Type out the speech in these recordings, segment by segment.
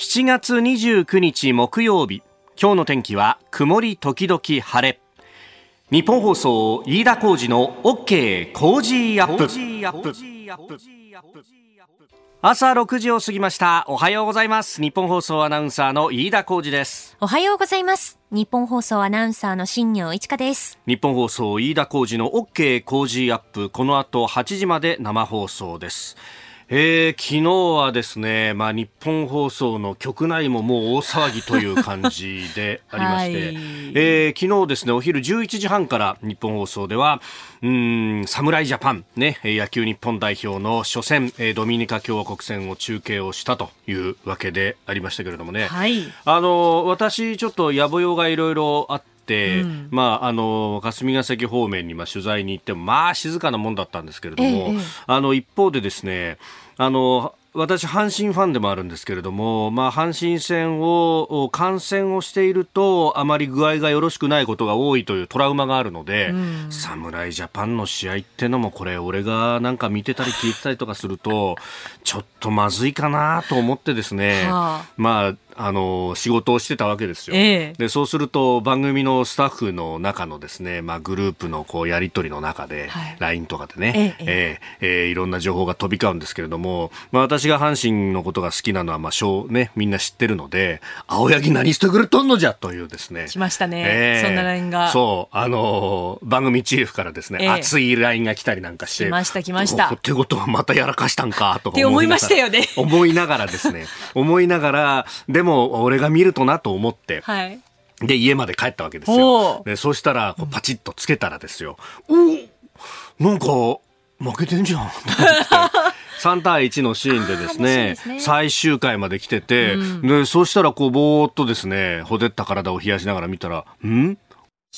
7月29日木曜日。今日の天気は曇り時々晴れ。日本放送飯田浩二の OK 工事アップ。朝6時を過ぎました。おはようございます。日本放送アナウンサーの飯田浩二です。おはようございます。日本放送アナウンサーの新業一華です。日本放送飯田浩二の OK 工事アップ。この後8時まで生放送ですえー、昨日はですね、まあ、日本放送の局内ももう大騒ぎという感じでありまして、はい、えー、昨日ですね、お昼11時半から日本放送では、うん、侍ジャパン、ね、野球日本代表の初戦、ドミニカ共和国戦を中継をしたというわけでありましたけれどもね、はい、あの、私ちょっと野暮用がいろいろあって、うん、まあ、あの霞が関方面にまあ取材に行ってもまあ静かなもんだったんですけれども、ええ、あの一方でですねあの私、阪神ファンでもあるんですけれども、まあ、阪神戦を観戦をしているとあまり具合がよろしくないことが多いというトラウマがあるので、うん、侍ジャパンの試合ってのもこれ俺がなんか見てたり聞いてたりとかするとちょっとまずいかなと思ってですね、はあ、まああの仕事をしてたわけですよ、えー、でそうすると番組のスタッフの中のですね、まあ、グループのこうやり取りの中で、はい、LINE とかでね、えー、えー、えー、いろんな情報が飛び交うんですけれども、まあ、私が阪神のことが好きなのは、まあしょうね、みんな知ってるので青柳何してくれとんのじゃというですね。来ましたね、えー、そんな LINE が。そうあの番組チーフからですね、えー、熱い LINE が来たりなんかして来ました来ました。ってことはまたやらかしたんかとか思いましたよね思いながらですね思いながらでも俺が見るるとなと思って、はい、で、家まで帰ったわけですよ。で、そしたら、こうパチッとつけたらですよ。おなんか、負けてんじゃん。3対1のシーンでですね、すね最終回まで来てて、うん、で、そしたらこう、ぼーっとですね、ほでった体を冷やしながら見たら、ん？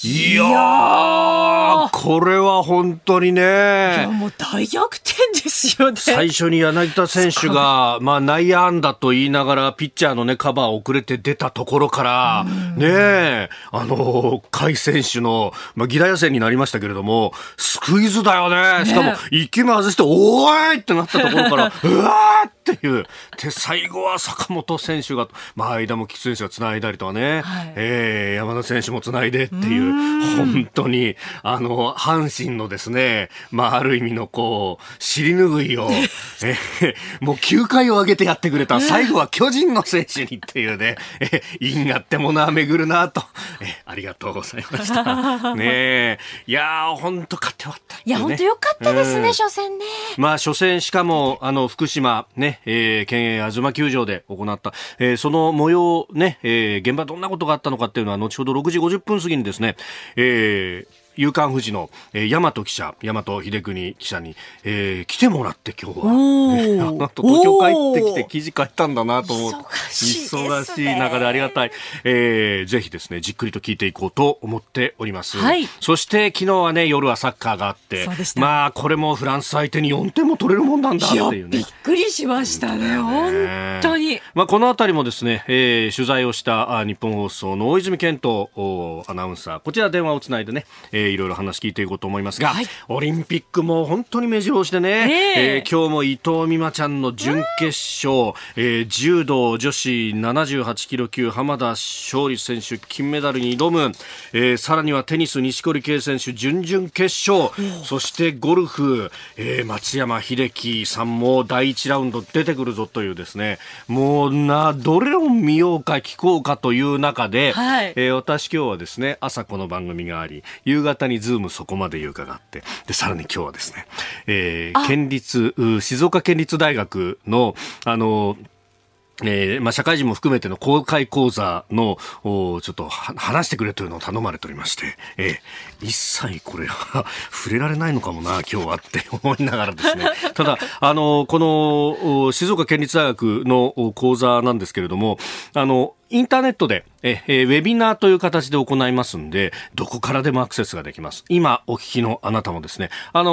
いやー、これは本当にね。いや、もう大逆転ですよね。最初に柳田選手が、まあ内野安打と言いながら、ピッチャーのね、カバー遅れて出たところから、ねえ、あの、甲斐選手の、まあ、ギラ野戦になりましたけれども、スクイズだよね。しかも、一気目外して、おーいってなったところから、うわーっていう。で、最後は坂本選手が、まあ、間も菊選手が繋いだりとかね、はい、えー、山田選手も繋いでっていう。本当に、あの、阪神のですね、まあ、ある意味のこう、尻拭いを、えもう9回を上げてやってくれた。最後は巨人の選手にっていうね、え因果ってものは巡るなと、えありがとうございました。ねいやー、本当勝って終わった、ね、いや、本当よかったですね、初戦ね。まあ、初戦、しかも、あの、福島、ね、えー、県営東球場で行った、えー、その模様、ね、えー、現場どんなことがあったのかっていうのは、後ほど6時50分過ぎにですね、えー、夕刊富士の、えー、大和記者、大和秀邦記者に、えー、来てもらって今日は。えー、あなた東京帰ってきて記事書いたんだなと思って。忙しい中でありがたい。えー、ぜひですね、じっくりと聞いていこうと思っております。はい。そして昨日はね、夜はサッカーがあって、まあ、これもフランス相手に4点も取れるもんなんだっていうね。びっくりしましたね、本当に。まあ、このあたりもですね、えー、取材をしたあ日本放送の大泉健人アナウンサー、こちら電話をつないでね、えーえー、いろいろ話聞いていこうと思いますが、はい、オリンピックも本当に目白押しでね、え。ー、えー、今日も伊藤美誠ちゃんの準決勝、えー、柔道女子78キロ級浜田勝利選手金メダルに挑む、えー、さらにはテニス錦織圭選手準々決勝、そしてゴルフ、えー、松山英樹さんも第1ラウンド出てくるぞというですね、もうな、どれを見ようか聞こうかという中で、はい、えー、私今日はですね、朝この番組があり、夕方方にズームそこまで言うかがあって、で、さらに今日はですね、えー、県立、静岡県立大学の、あの、えー、まあ、社会人も含めての公開講座の、おちょっと話してくれというのを頼まれておりまして、えー、一切これは 触れられないのかもな、今日はって思いながらですね。ただ、あの、この、静岡県立大学の講座なんですけれども、あの、インターネットで、え、えウェビナーという形で行いますんで、どこからでもアクセスができます。今お聞きのあなたもですね、あの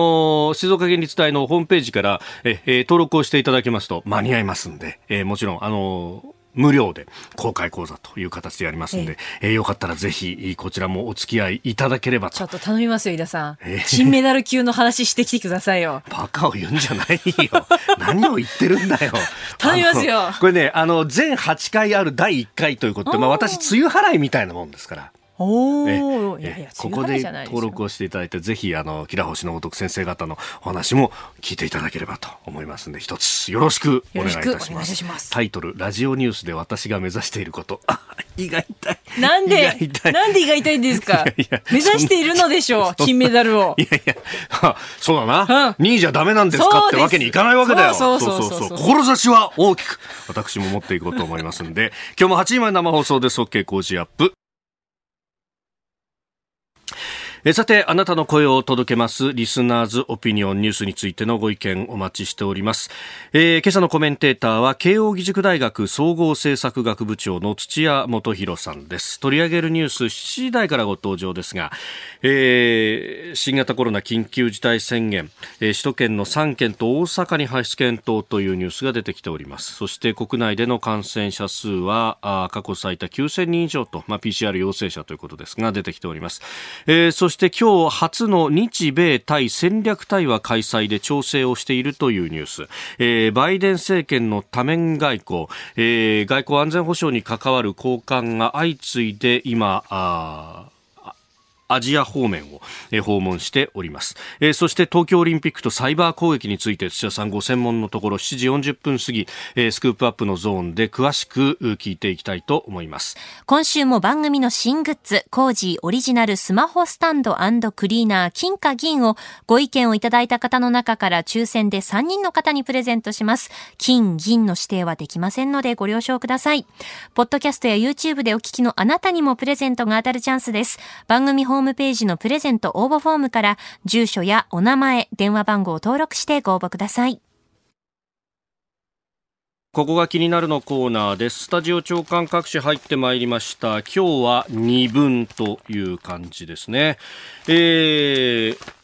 ー、静岡県立大のホームページから、え、え登録をしていただきますと間に合いますんで、えもちろん、あのー無料で公開講座という形でやりますんで、えー、よかったらぜひこちらもお付き合いいただければと。ちょっと頼みますよ、井田さん。えー、金メダル級の話してきてくださいよ。バカを言うんじゃないよ。何を言ってるんだよ。頼みますよ。これね、あの、全8回ある第1回ということで、まあ私、梅雨払いみたいなもんですから。おお、いやいや、ここで登録をしていただいて、ぜひ、あの、キラ星のごとく先生方のお話も聞いていただければと思いますんで、一つよろしくお願いいたします。ますタイトル、ラジオニュースで私が目指していること。胃が痛い。なんで、なんで胃が痛いんですか？いや目指しているのでしょう、金メダルを。いやいや、そうだな。うん、2位じゃダメなんですかってわけにいかないわけだよ。そうそうそうそう。志は大きく、私も持っていこうと思いますんで、今日も8時まで生放送です。OK 工事アップ。えさて、あなたの声を届けます、リスナーズオピニオンニュースについてのご意見お待ちしております。えー、今朝のコメンテーターは、慶應義塾大学総合政策学部長の土屋元弘さんです。取り上げるニュース7時台からご登場ですが、えー、新型コロナ緊急事態宣言、えー、首都圏の3県と大阪に発出検討というニュースが出てきております。そして国内での感染者数は、あ過去最多9000人以上と、まあ、PCR 陽性者ということですが、出てきております。えー、そして今日初の日米対戦略対話開催で調整をしているというニュース、えー、バイデン政権の多面外交、えー、外交安全保障に関わる高官が相次いで今あアジア方面を、え訪問しております、えそして東京オリンピックとサイバー攻撃について土屋さんご専門のところ7時40分過ぎ、えスクープアップのゾーンで詳しく聞いていきたいと思います。今週も番組の新グッズコージーオリジナルスマホスタンドクリーナー金貨銀をご意見をいただいた方の中から抽選で3人の方にプレゼントします。金銀の指定はできませんのでご了承ください。ポッドキャストや YouTube でお聞きのあなたにもプレゼントが当たるチャンスです。番組ホーームページのプレゼント応募フォームから住所やお名前、電話番号を登録してご応募ください。ここが気になるのコーナーです。スタジオ長官各紙入ってまいりました。今日は2分という感じですね。えー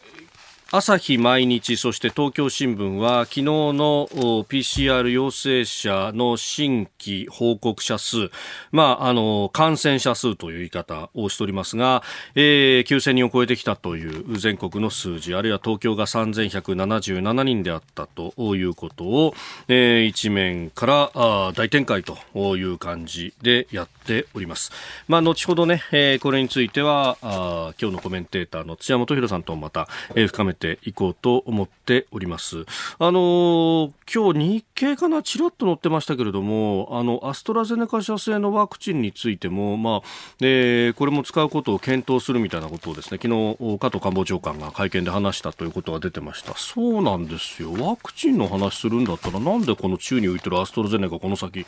朝日毎日そして東京新聞は昨日の PCR 陽性者の新規報告者数、まあ、あの感染者数という言い方をしておりますが、えー、9000人を超えてきたという全国の数字あるいは東京が3177人であったということを、えー、一面からあ大展開という感じでやってております。まあ、後ほどね、えー、これについてはあ今日のコメンテーターの土屋元弘さんとまた、えー、深めていこうと思っております。あのー、今日日経かなちらっと載ってましたけれども、あの、アストラゼネカ社製のワクチンについても、まあ、えー、これも使うことを検討するみたいなことをですね、昨日、加藤官房長官が会見で話したということが出てました。そうなんですよ。ワクチンの話するんだったら、なんでこの宙に浮いてるアストラゼネカこの先、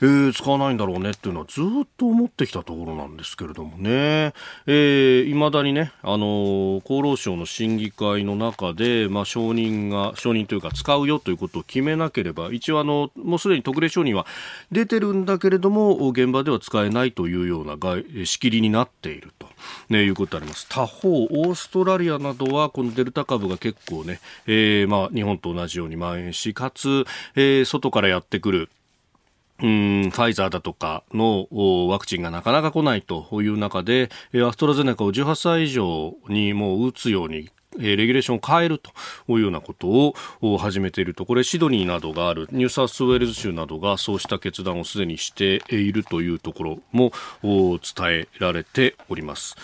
えー、使わないんだろうねっていうのはずっっと思ってきたところなんですけれどもね。えー、未だにね、あの厚労省の審議会の中で、まあ、承認が、承認というか使うよということを決めなければ、一応あの、もうすでに特例承認は出てるんだけれども、現場では使えないというような仕切りになっていると、ね、いうことあります。他方、オーストラリアなどは、このデルタ株が結構ね、えー、まあ、日本と同じように蔓延し、かつ、えー、外からやってくる、うん、ファイザーだとかのワクチンがなかなか来ないという中で、アストラゼネカを18歳以上にもう打つようにレギュレーションを変えるというようなことを始めていると、これシドニーなどがあるニューサウスウェールズ州などがそうした決断をすでにしているというところも伝えられております。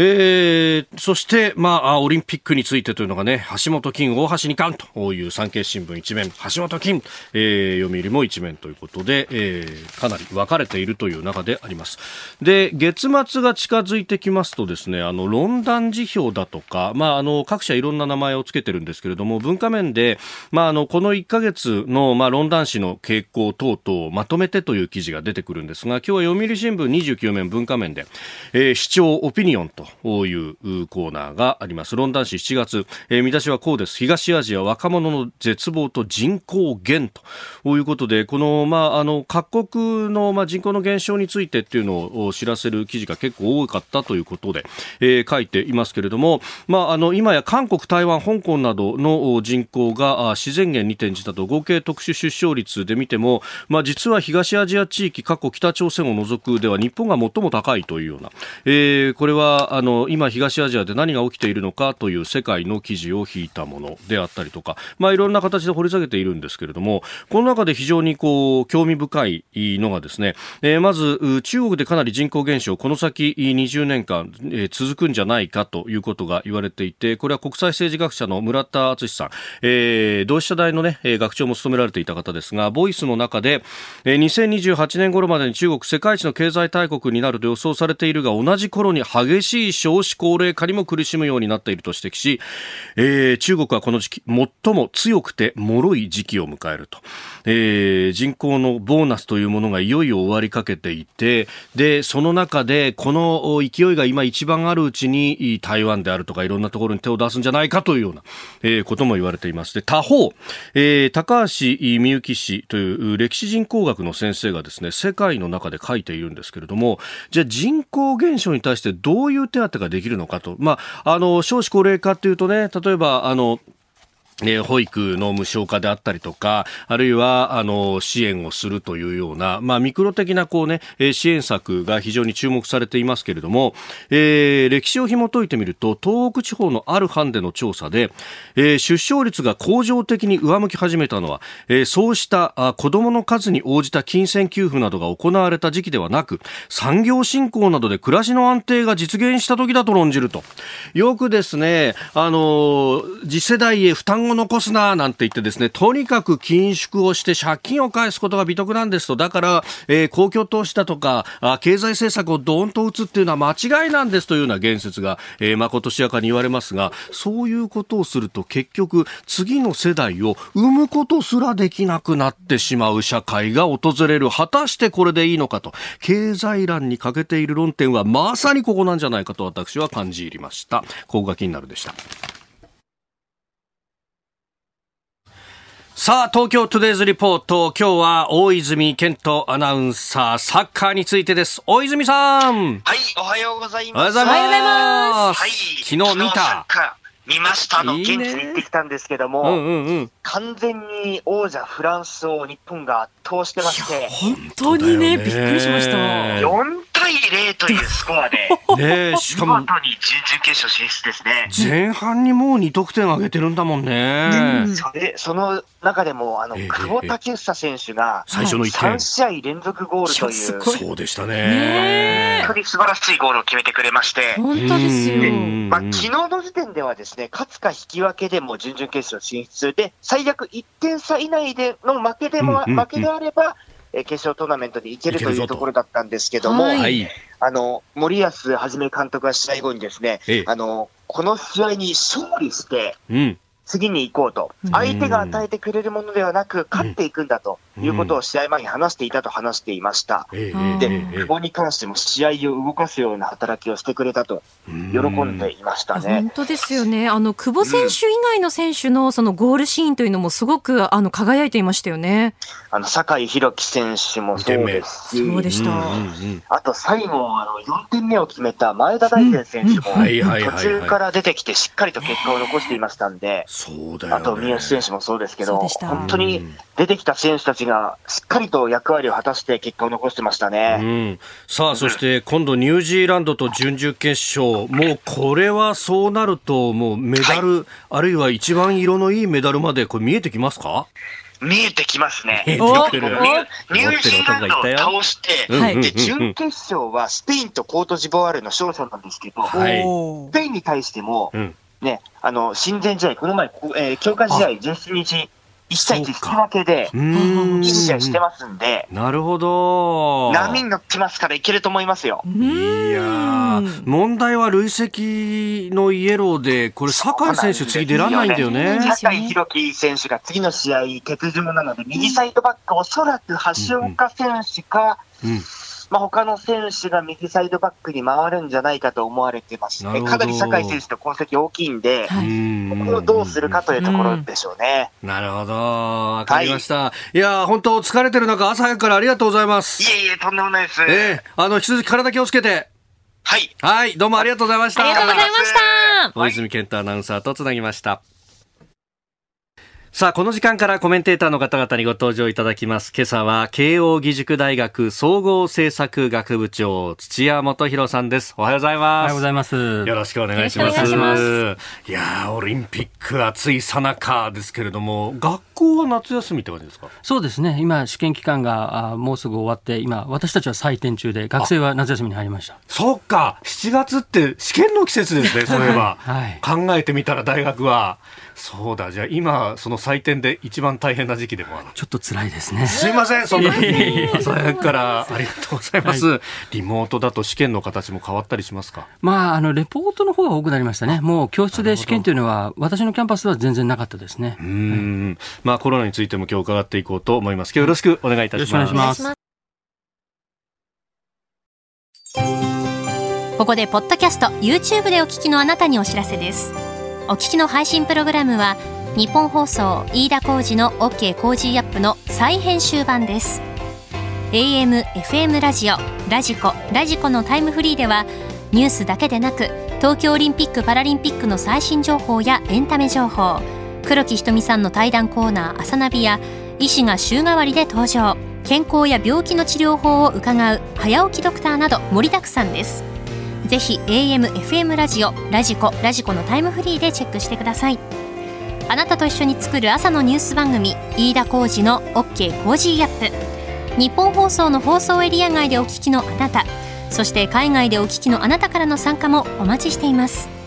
えー、そして、まあ、オリンピックについてというのがね、橋本金、大橋二冠という産経新聞一面、橋本金、えー、読売も一面ということで、えー、かなり分かれているという中であります。で、月末が近づいてきますとですね、あの、論壇辞表だとか、まあ、あの、各社いろんな名前を付けてるんですけれども、文化面で、まあ、あの、この1ヶ月の、まあ、論壇誌の傾向等々をまとめてという記事が出てくるんですが、今日は読売新聞29面文化面で、えー、視聴オピニオンとというコーナーがあります。ロンダン市7月、えー、見出しはこうです。東アジア若者の絶望と人口減ということで、この、まあ、あの、各国の、まあ、人口の減少についてっていうのを知らせる記事が結構多かったということで、えー、書いていますけれども、まあ、あの、今や韓国、台湾、香港などの人口が自然減に転じたと合計特殊出生率で見ても、まあ、実は東アジア地域、過去北朝鮮を除くでは日本が最も高いというような、えー、これはあの今、東アジアで何が起きているのかという世界の記事を引いたものであったりとか、まあ、いろんな形で掘り下げているんですけれどもこの中で非常にこう興味深いのがですね、えー、まず中国でかなり人口減少この先20年間、えー、続くんじゃないかということが言われていてこれは国際政治学者の村田敦さん、えー、同志社大の、ね、学長も務められていた方ですがボイスの中で、えー、2028年頃までに中国世界一の経済大国になると予想されているが同じ頃に激しい少子高齢化にも苦しむようになっていると指摘し、えー、中国はこの時期最も強くて脆い時期を迎えると、えー、人口のボーナスというものがいよいよ終わりかけていてでその中でこの勢いが今一番あるうちに台湾であるとかいろんなところに手を出すんじゃないかというような、えー、ことも言われています。で他方、えー、高橋みゆき氏という歴史人口学の先生がですね世界の中で書いているんですけれどもじゃあ人口減少に対してどういう手当ができるのかと、まあ、あの少子高齢化というとね例えばあのえ保育の無償化であったりとか、あるいは、あの、支援をするというような、まあ、ミクロ的な、こうね、支援策が非常に注目されていますけれども、えー、歴史を紐解いてみると、東北地方のある班での調査で、えー、出生率が恒常的に上向き始めたのは、えー、そうしたあ子供の数に応じた金銭給付などが行われた時期ではなく、産業振興などで暮らしの安定が実現した時だと論じると。よくですね、あの、次世代へ負担を残すななんて言ってですね、とにかく緊縮をして借金を返すことが美徳なんですと、だから、えー、公共投資だとか、あ経済政策をどーんと打つっていうのは間違いなんですというような言説が、えー、まことしやかに言われますが、そういうことをすると結局、次の世代を生むことすらできなくなってしまう社会が訪れる。果たしてこれでいいのかと、経済欄に欠けている論点はまさにここなんじゃないかと私は感じ入りました。ここが気になるでした。さあ、東京トゥデイズリポート。今日は大泉健人アナウンサー、サッカーについてです。大泉さん。はい、おはようございます。おはようございます。はい、昨日見た。見ましたの、現地に行ってきたんですけども、うんうんうん、完全に王者フランスを日本が圧倒してまして、本当にね、びっくりしました。4対0というスコアで、ねしかも、見事に準々決勝進出ですね。前半にもう2得点上げてるんだもんね。うん、それその中でも、あの、久保建英選手が、最初の1点。3試合連続ゴールという、そうでしたね。本当に素晴らしいゴールを決めてくれまして、本当ですよ。まあ、昨日の時点ではですね、勝つか引き分けでも準々決勝進出で、最悪1点差以内での負けでも、負けであれば、え決勝トーナメントに行けるというと。ころだったんですけども、はい、あの森保一監督は試合後にですね、あのこの試合に勝利して、うん。次に行こうと、相手が与えてくれるものではなく、勝っていくんだということを試合前に話していたと話していました。で、久保に関しても試合を動かすような働きをしてくれたと、喜んでいましたね。本当ですよね。あの、久保選手以外の選手のそのゴールシーンというのもすごくあの輝いていましたよね。あの、酒井宏樹選手もそうですし、そうでした。あと最後、あの、4点目を決めた前田大然選手も、途中から出てきてしっかりと結果を残していましたんで、そうだよ、ね、あと三好選手もそうですけど、本当に出てきた選手たちがしっかりと役割を果たして結果を残してましたね。うん、さあ、そして今度ニュージーランドと準々決勝、もうこれはそうなると、もうメダル、はい、あるいは一番色のいいメダルまでこれ見えてきますか？見えてきますね。ニュージーランドを倒して、で、準決勝はスペインとコートジボワールの勝者なんですけど、はい、スペインに対しても、うん。ね、あの、親善試合、この前、えー、強化試合、17日、1対1引き分けで、いい試合してますんで、なるほど。波に乗ってますからいけると思いますよ。いや問題は累積のイエローで、これ、酒井選手、次出らんないんだよね。酒井宏樹選手が次の試合、欠場なので、右サイドバック、おそらく橋岡選手か、うんうんまあ、他の選手が右サイドバックに回るんじゃないかと思われてまして、なるほどかなり酒井選手の功績大きいんで、はいうんここをどうするかというところでしょうね。なるほど。わかりました。い、や、本当疲れてる中、朝早くからありがとうございます。いえいえ、とんでもないです。ええあの、引き続き体気をつけて。はい。はい、どうもありがとうございました。ありがとうございました。大泉健太アナウンサーとつなぎました。さあ、この時間からコメンテーターの方々にご登場いただきます。今朝は、慶応義塾大学総合政策学部長、土屋元博さんです。おはようございおます。はようございます。よろしくお願いします。よろしくお願いしいやー、オリンピック暑いさなかですけれども、学校は夏休みって感じですか？そうですね。今、試験期間があもうすぐ終わって、今、私たちは採点中で、学生は夏休みに入りました。そっか、7月って試験の季節ですね、そういえば。はい考えてみたら大学は。そうだ、じゃあ今、その採点で一番大変な時期でもある。ちょっと辛いですね。すいません、そんなに朝早くからありがとうございます。リモートだと試験の形も変わったりしますか？まあ、あの、レポートの方が多くなりましたね。もう教室で試験というのは、私のキャンパスは全然なかったですねう。ーん。まあコロナについても今日伺っていこうと思います。今日よろしくお願いいたします。よろしくお願いしますここでポッドキャスト YouTube でお聞きのあなたにお知らせですお聞きの配信プログラムは日本放送飯田浩司の OK コージーアップの再編集版です。AM、FM ラジオ、 radiko、radiko のタイムフリーではニュースだけでなく東京オリンピック・パラリンピックの最新情報やエンタメ情報黒木ひとみさんの対談コーナー「朝ナビ」や医師が週替わりで登場。健康や病気の治療法を伺う早起きドクターなど盛りだくさんです。ぜひ AM、FM ラジオ、 radiko、radiko のタイムフリーでチェックしてください。あなたと一緒に作る朝のニュース番組飯田浩司の OK コージーアップ。日本放送の放送エリア外でお聞きのあなたそして海外でお聞きのあなたからの参加もお待ちしています。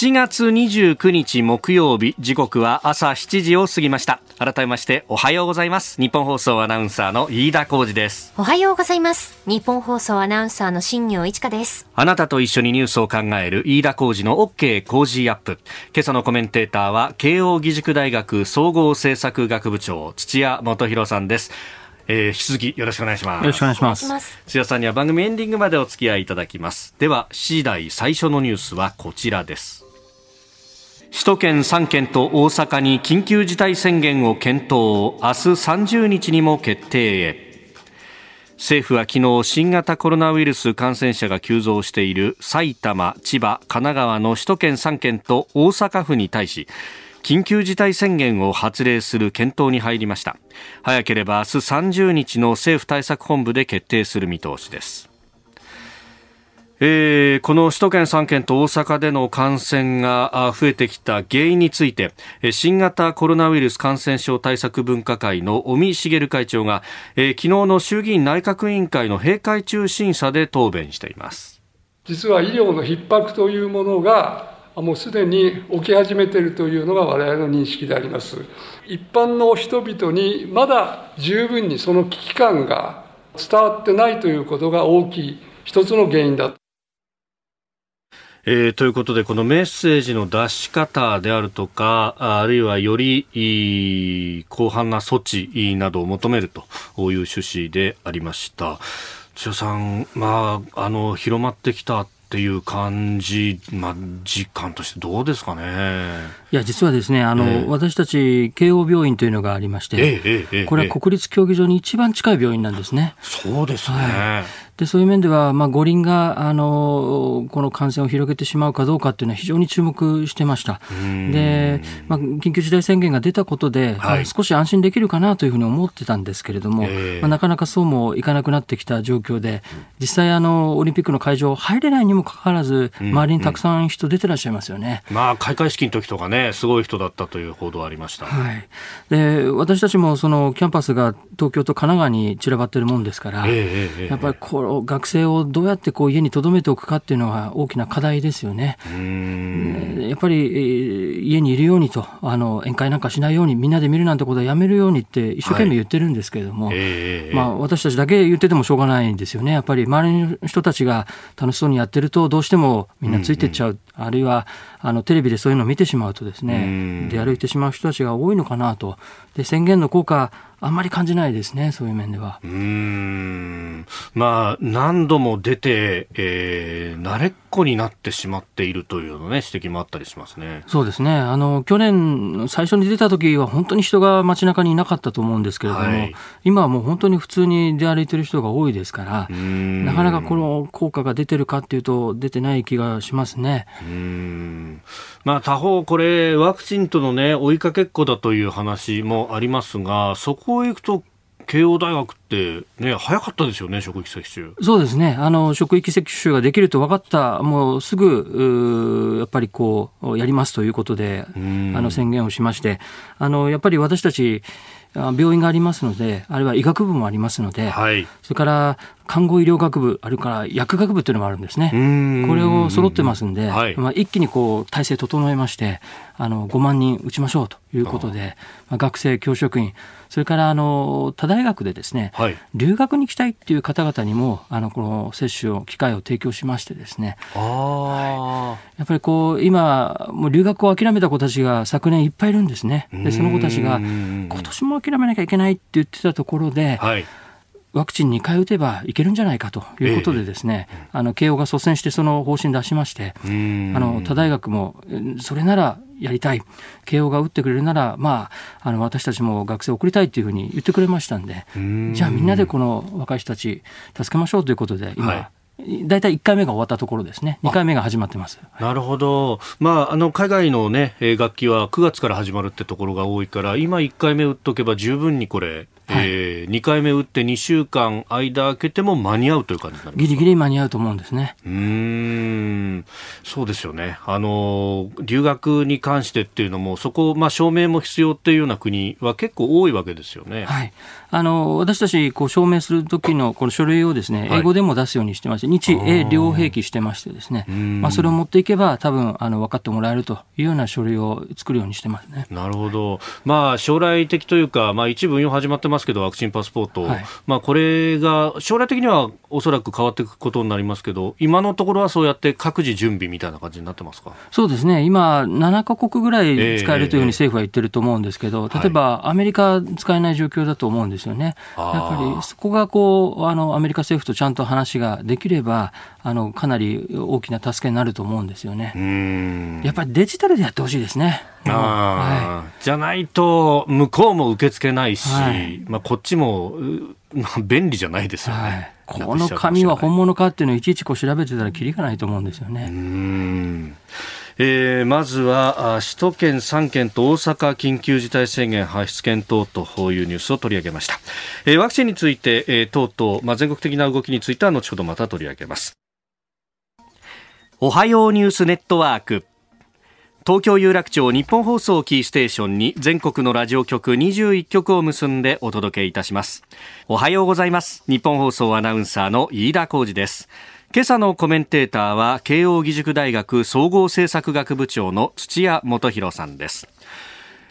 7月29日木曜日時刻は朝7時を過ぎました改めましておはようございますニッポン放送アナウンサーの飯田浩司ですおはようございます日本放送アナウンサーの新業一華ですあなたと一緒にニュースを考える飯田浩二の OK 工事アップ今朝のコメンテーターは慶応義塾大学総合政策学部長土屋元博さんですえー、引き続きよろしくお願いします。よろしくお願いします。ます土屋さんには番組エンディングまでお付き合いいただきます。では、7時台最初のニュースはこちらです。首都圏3県と大阪に緊急事態宣言を検討、明日30日にも決定へ。政府は昨日新型コロナウイルス感染者が急増している埼玉、千葉、神奈川の首都圏3県と大阪府に対し緊急事態宣言を発令する検討に入りました早ければ明日30日の政府対策本部で決定する見通しですえー、この首都圏3県と大阪での感染が増えてきた原因について新型コロナウイルス感染症対策分科会の尾身茂会長が、えー、昨日の衆議院内閣委員会の閉会中審査で答弁しています。実は医療の逼迫というものがもうすでに起き始めているというのが我々の認識であります。一般の人々にまだ十分にその危機感が伝わってないということが大きい一つの原因だえー、ということで、このメッセージの出し方であるとか、あるいはより広範な措置などを求めるという趣旨でありました。千代さん、まあ、あの、広まってきたっていう感じ、まあ、実感としてどうですかね？いや、実はですね、あの、えー、私たち、慶応病院というのがありまして、えーえー、これは国立競技場に一番近い病院なんですね。そうですね。はいでそういう面では、まあ、五輪があのこの感染を広げてしまうかどうかっていうのは非常に注目してました。で、まあ、緊急事態宣言が出たことで、はい、少し安心できるかなというふうに思ってたんですけれども、えー、まあ、なかなかそうもいかなくなってきた状況で、実際あの、オリンピックの会場入れないにもかかわらず、周りにたくさん人出てらっしゃいますよね。まあ、開会式の時とかね、すごい人だったという報道ありました。はい。で、私たちもそのキャンパスが東京と神奈川に散らばってるもんですから、えー、やっぱりこの学生をどうやってこう家に留めておくかっていうのは大きな課題ですよね。やっぱり家にいるようにとあの宴会なんかしないようにみんなで見るなんてことはやめるようにって一生懸命言ってるんですけれども、はいえー、まあ、私たちだけ言っててもしょうがないんですよね。やっぱり周りの人たちが楽しそうにやってるとどうしてもみんなついてっちゃう、うんうん、あるいはあのテレビでそういうのを見てしまうとですね出歩いてしまう人たちが多いのかなとで宣言の効果あんまり感じないですね、そういう面では。うん。まあ、何度も出て、えー、慣れっこになってしまっているというのね、指摘もあったりしますね。そうですね。あの、去年、最初に出た時は本当に人が街中にいなかったと思うんですけれども、はい、今はもう本当に普通に出歩いてる人が多いですから、なかなかこの効果が出てるかっていうと、出てない気がしますね。うんまあ、他方、これ、ワクチンとのね、追いかけっこだという話もありますが、そこへ行くと、慶応大学ってね、早かったですよね、職域接種。そうですね。あの、職域接種ができると分かった、もうすぐ、やっぱりこう、やりますということで、あの、宣言をしまして、あの、やっぱり私たち、病院がありますので、あるいは医学部もありますので、はい、それから看護医療学部、あるから薬学部というのもあるんですね。これを揃ってますんで、はい、まあ、一気にこう体制整えまして、あの5万人打ちましょうということで、まあ、学生、教職員、それからあの他大学でですね、はい、留学に行きたいっていう方々にもあのこの接種を機会を提供しましてですね、はい、やっぱりこう今もう留学を諦めた子たちが昨年いっぱいいるんですね。でその子たちが今年も諦めなきゃいけないって言ってたところで、はい。ワクチン2回打てばいけるんじゃないかということで、ですね、ええ、あの慶応が率先してその方針出しまして、あの他大学もそれならやりたい、慶応が打ってくれるなら、まあ、あの私たちも学生を送りたいというふうに言ってくれましたんで、じゃあみんなでこの若い人たち、助けましょうということで、今、はい。大体1回目が終わったところですね、2回目が始まってます。なるほど、まあ、あの海外の、ね、楽器は9月から始まるってところが多いから、今1回目打っとけば十分にこれ、はい、えー、2回目打って2週間間空けても間に合うという感じになりますギリギリ間に合うと思うんですね。うん。そうですよね。あの留学に関してっていうのもそこ、まあ、証明も必要っていうような国は結構多いわけですよね。はい。あの私たちこう証明する時のこの書類をですね、英語でも出すようにしてまして、日英両併記してましてですね、まあ、それを持っていけば多分あの分かってもらえるというような書類を作るようにしてますね。なるほど。まあ将来的というか、まあ一部運用始まってますけど、ワクチンパスポート。はい、まあこれが将来的にはおそらく変わっていくことになりますけど、今のところはそうやって各自準備みたいな感じになってますか？そうですね。今7カ国ぐらい使えるというふうに政府は言ってると思うんですけど、例えばアメリカ使えない状況だと思うんですよね。やっぱりそこがこうあのアメリカ政府とちゃんと話ができればあのかなり大きな助けになると思うんですよね。やっぱりデジタルでやってほしいですね。はい、じゃないと向こうも受け付けないし、はい、まあこっちも 便利じゃないですよね。はい。この紙は本物かっていうのをいちいちこう調べてたらきりがないと思うんですよね。うん。えー、まずは首都圏3県と大阪緊急事態宣言発出検討というニュースを取り上げました、えー、ワクチンについて、えー、等々、まあ、全国的な動きについては後ほどまた取り上げます。おはようニュースネットワーク東京有楽町日本放送キーステーションに全国のラジオ局21局を結んでお届けいたします。おはようございます。日本放送アナウンサーの飯田浩二です。今朝のコメンテーターは慶應義塾大学総合政策学部長の土屋元博さんです。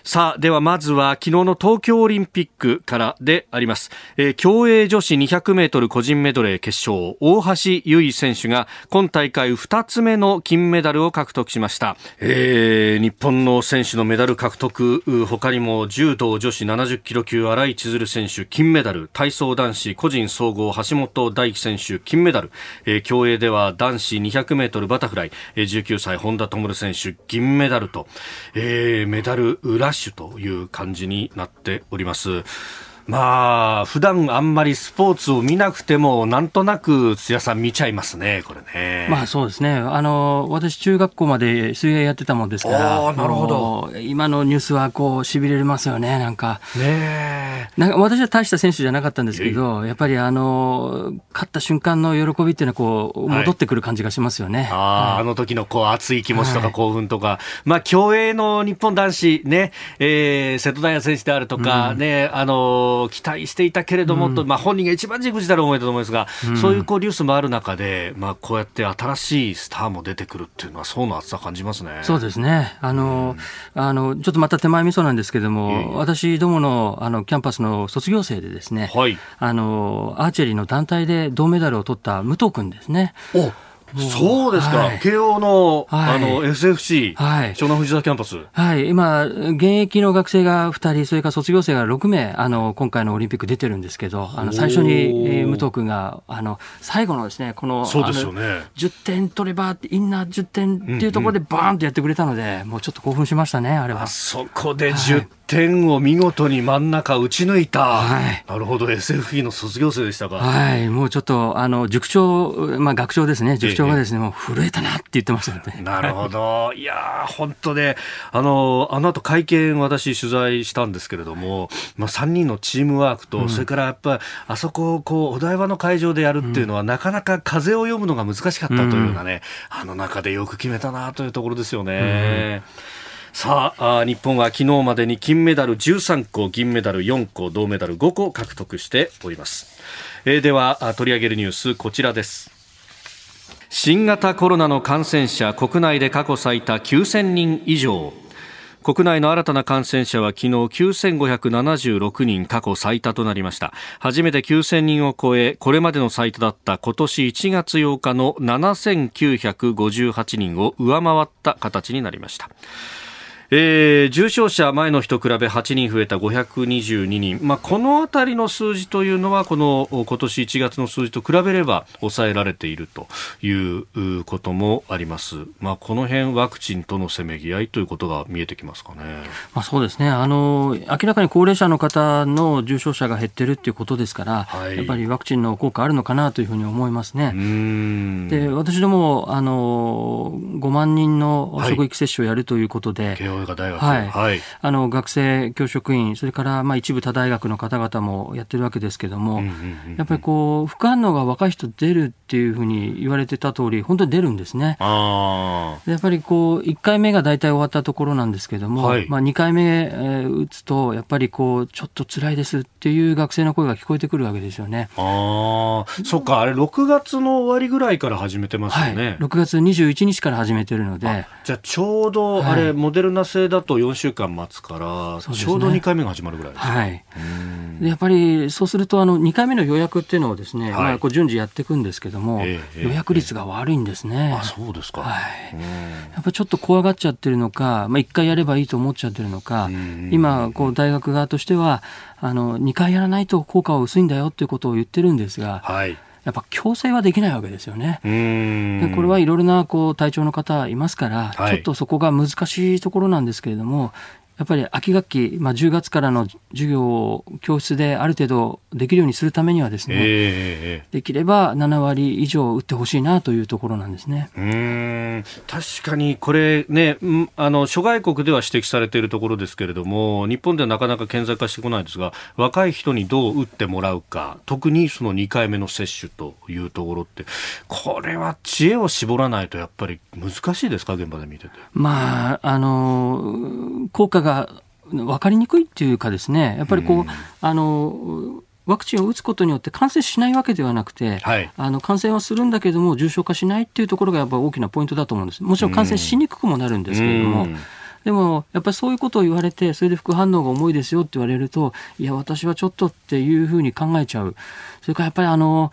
さあ、ではまずは昨日の東京オリンピックからであります。えー、競泳女子200メートル個人メドレー決勝、大橋悠依選手が今大会2つ目の金メダルを獲得しました。えー、日本の選手のメダル獲得、他にも柔道女子70キロ級新井千鶴選手金メダル、体操男子個人総合橋本大輝選手金メダル、えー、競泳では男子200メートルバタフライ、えー、19歳本田灯選手銀メダルと、えー、メダルラッシュという感じになっております。まあ、普段あんまりスポーツを見なくても、なんとなく土屋さん見ちゃいますね、これね。まあそうですね。あの、私中学校まで水泳やってたもんですから、なるほど。今のニュースはこう、痺れますよね、なんか。ねなんか私は大した選手じゃなかったんですけど、やっぱりあの、勝った瞬間の喜びっていうのはこう、戻ってくる感じがしますよね。はい、ああ、あの時のこう、熱い気持ちとか興奮とか、はい、まあ競泳の日本男子ね、えー、瀬戸大也選手であるとか、うん、ね、あの、期待していたけれども、うん、とまあ、本人が一番じくじたる思いだと思いますが、うん、そういうこうニュースもある中で、まあ、こうやって新しいスターも出てくるっていうのは、層の厚さ感じますね。そうですね。あの、うん、あのちょっとまた手前味噌なんですけども、私どものあのキャンパスの卒業生でですね、はい、あのアーチェリーの団体で銅メダルを取った武藤君ですね。そうですか、はい、慶応の,、あの SFC、はい、湘南藤沢キャンパス。はい、今、現役の学生が2人、それから卒業生が6名、あの今回のオリンピック出てるんですけど、あの最初に、えー、武藤君があの最後のですね、このそうですよね、10点取れば、インナー10点っていうところで、バーンとやってくれたので、うんうん、もうちょっと興奮しましたね、あれは。あそこで10点を見事に真ん中打ち抜いた、はい、なるほど、SFE の卒業生でしたか。はい、もうちょっと、あの塾長、まあ、学長ですね、塾長がですね、もう震えたなって言ってましたね。なるほど。いや本当で、あの、あの後会見私取材したんですけれども、まあ3人のチームワークと、うん、それからやっぱり、あそこをこう、お台場の会場でやるっていうのは、うん、なかなか風を読むのが難しかったというようなね、うん、あの中でよく決めたなというところですよね。さあ日本は昨日までに金メダル13個銀メダル4個銅メダル5個獲得しております、えー、では取り上げるニュースこちらです。新型コロナの感染者国内で過去最多9000人以上。国内の新たな感染者は昨日9576人過去最多となりました。初めて9000人を超えこれまでの最多だった今年1月8日の7958人を上回った形になりました。えー、重症者前の日と比べ8人増えた522人、まあ、このあたりの数字というのはこの今年1月の数字と比べれば抑えられているということもあります、まあ、この辺ワクチンとのせめぎ合いということが見えてきますかね、まあ、そうですね。あの明らかに高齢者の方の重症者が減っているということですから、はい、やっぱりワクチンの効果あるのかなというふうに思いますね。で私どもあの5万人の職域接種をやるということで、はい大学、はい、はい、あの学生、教職員、それからまあ一部他大学の方々もやってるわけですけども、やっぱりこう副反応が若い人出るっていうふうに言われてた通り、本当に出るんですね。あやっぱりこう1回目が大体終わったところなんですけども、はい、まあ、2回目、えー、打つと、やっぱりこうちょっと辛いですっていう学生の声が聞こえてくるわけですよね。あそっか、あれ、6月の終わりぐらいから始めてますよね。はい、6月21日から始めてるので。じゃあ、ちょうど、あれ、モデルナ製だと4週間待つから、ね、ちょうど2回目が始まるぐらいです。はい、でやっぱりそうするとあの2回目の予約っていうのをですね、はい、まあ、こう順次やっていくんですけども、えー、予約率が悪いんですね。あそうですか、はい、やっぱりちょっと怖がっちゃってるのか、まあ、1回やればいいと思っちゃってるのか、今こう大学側としてはあの2回やらないと効果は薄いんだよっていうことを言ってるんですが。はいやっぱ強制はできないわけですよね。でこれはいろいろなこう体調の方いますから、はい、ちょっとそこが難しいところなんですけれども、やっぱり秋学期、まあ、10月からの授業を教室である程度できるようにするためにはですね、えー、できれば7割以上打ってほしいなというところなんですね。うん。確かにこれね、あの諸外国では指摘されているところですけれども、日本ではなかなか顕在化してこないんですが、若い人にどう打ってもらうか、特にその2回目の接種というところって、これは知恵を絞らないとやっぱり難しいですか、現場で見てて。まあ、あの効果がが分かりにくいっていうかですね、やっぱりこう、うん、あの、ワクチンを打つことによって感染しないわけではなくて、はい、あの感染はするんだけども重症化しないっていうところがやっぱ大きなポイントだと思うんです。もちろん感染しにくくもなるんですけれども、うん、でもやっぱりそういうことを言われてそれで副反応が重いですよって言われるといや私はちょっとっていうふうに考えちゃう。それからやっぱりあの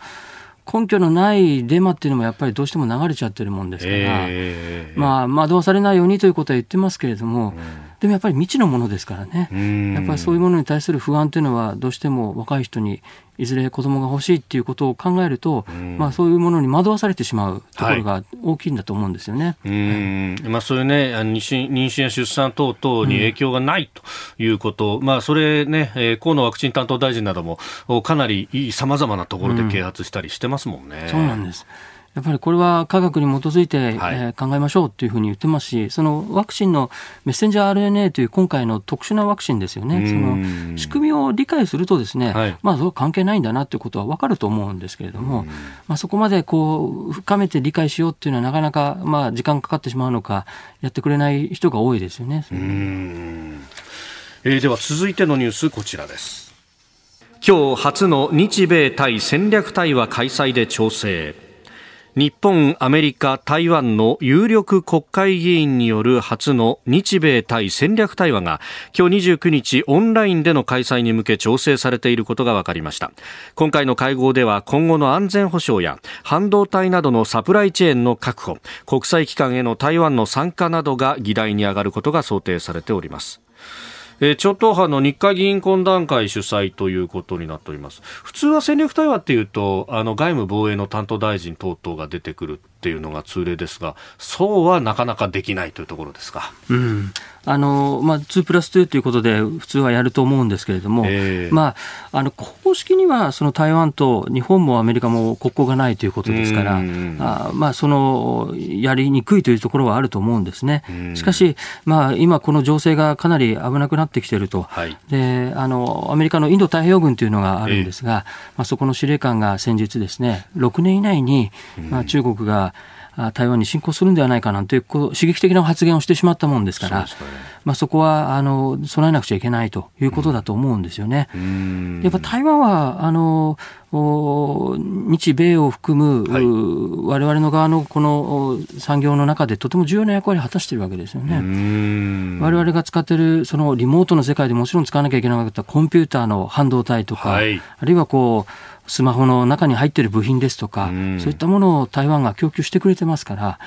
根拠のないデマっていうのもやっぱりどうしても流れちゃってるもんですから、えー、まあ惑わされないようにということは言ってますけれども、うんでもやっぱり未知のものですからね、やっぱりそういうものに対する不安というのは、どうしても若い人にいずれ子供が欲しいっていうことを考えると、まあ、そういうものに惑わされてしまうところが大きいんだと思うんですよね。はい、まあ、そういうね、妊娠や出産等々に影響がないということ、うん、まあ、それね、えー、河野ワクチン担当大臣なども、かなりさまざまなところで啓発したりしてますもんね。うん、そうなんですやっぱりこれは科学に基づいて、はい、えー、考えましょうというふうに言ってますし、そのワクチンのメッセンジャー RNA という今回の特殊なワクチンですよね、その仕組みを理解するとですね、はい、まあ、そ関係ないんだなということは分かると思うんですけれども、まあ、そこまでこう深めて理解しようっていうのはなかなかまあ時間かかってしまうのか、やってくれない人が多いですよね。えー、では続いてのニュース、こちらです。今日初の日米対戦略対話開催で調整。日本、アメリカ、台湾の有力国会議員による初の日米対戦略対話が今日29日オンラインでの開催に向け調整されていることが分かりました。今回の会合では今後の安全保障や半導体などのサプライチェーンの確保国際機関への台湾の参加などが議題に上がることが想定されております。えー、超党派の日華議員懇談会主催ということになっております。普通は戦略対話っていうと、あの外務防衛の担当大臣等々が出てくるっていうのが通例ですが、そうはなかなかできないというところですか？うん。あの、まあ、2プラス2ということで、普通はやると思うんですけれども、えー、まあ、あの、公式には、その台湾と日本もアメリカも国交がないということですから、あまあ、その、やりにくいというところはあると思うんですね。しかし、まあ、今この情勢がかなり危なくなってきていると。はい、で、あの、アメリカのインド太平洋軍というのがあるんですが、えー、まあ、そこの司令官が先日ですね、6年以内に、まあ、中国が、台湾に侵攻するんではないかなんていう刺激的な発言をしてしまったもんですから、ね、まあ、そこはあの備えなくちゃいけないということだと思うんですよね。やっぱ台湾はあの日米を含む、はい、我々の側のこの産業の中でとても重要な役割を果たしているわけですよね。我々が使っているそのリモートの世界でもちろん使わなきゃいけなかったコンピューターの半導体とか、はい、あるいはこうスマホの中に入っている部品ですとか、そういったものを台湾が供給してくれてますから、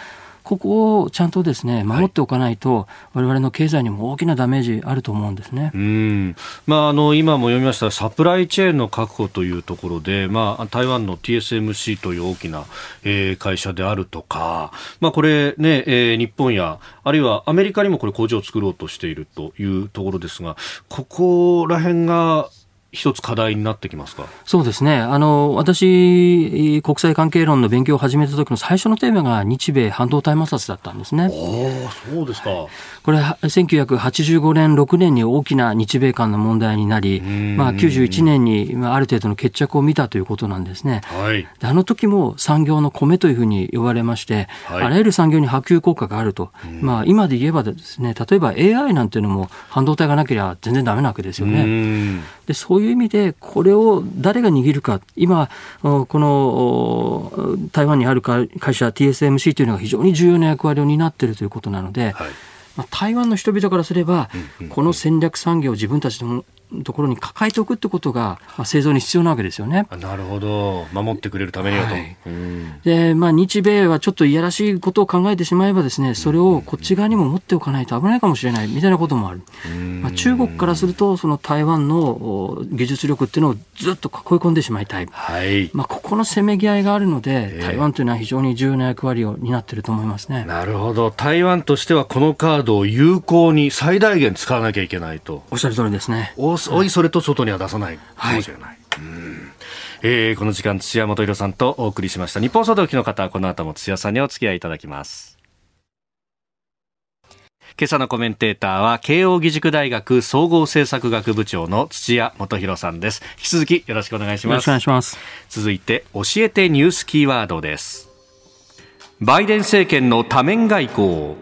ここをちゃんとですね守っておかないと、われわれの経済にも大きなダメージあると思うんですね、うん。まあ、あの今も読みましたサプライチェーンの確保というところで、まあ、台湾の TSMC という大きな、えー、会社であるとか、まあ、これね、えー、日本やあるいはアメリカにもこれ工場を作ろうとしているというところですが、ここら辺が一つ課題になってきますか？そうですね。あの、私、国際関係論の勉強を始めた時の最初のテーマが日米半導体摩擦だったんですね。おそうですか。これ、1985年、6年に大きな日米間の問題になり、まあ、91年にある程度の決着を見たということなんですね。はい、あの時も産業の米というふうに呼ばれまして、はい、あらゆる産業に波及効果があると。まあ、今で言えばですね、例えば AI なんていうのも半導体がなければ全然ダメなわけですよね。でそういう意味で、これを誰が握るか、今、この台湾にある会社、TSMC というのが非常に重要な役割を担っているということなので、はい。まあ、台湾の人々からすれば、この戦略産業を自分たちのところに抱えておくってことが、まあ、製造に必要なわけですよね。なるほど。守ってくれるためにはと。はい、で、まあ、日米はちょっといやらしいことを考えてしまえばですね、それをこっち側にも持っておかないと危ないかもしれないみたいなこともある。まあ、中国からすると、その台湾の技術力っていうのをずっと囲い込んでしまいたい。はい。まあ、ここのせめぎ合いがあるので、台湾というのは非常に重要な役割を担っていると思いますね。なるほど。台湾としてはこのカードを有効に最大限使わなきゃいけないと。おっしゃる通りですね。おおいそれと外には出さない。かもしれない。はい、うん。えー、この時間土屋元弘さんとお送りしました。日本総動機の方この後も土屋さんにお付き合いいただきます。今朝のコメンテーターは慶應義塾大学総合政策学部長の土屋元弘さんです。引き続きよろしくお願いします。よろしくお願いします。続いて教えてニュースキーワードです。バイデン政権の多面外交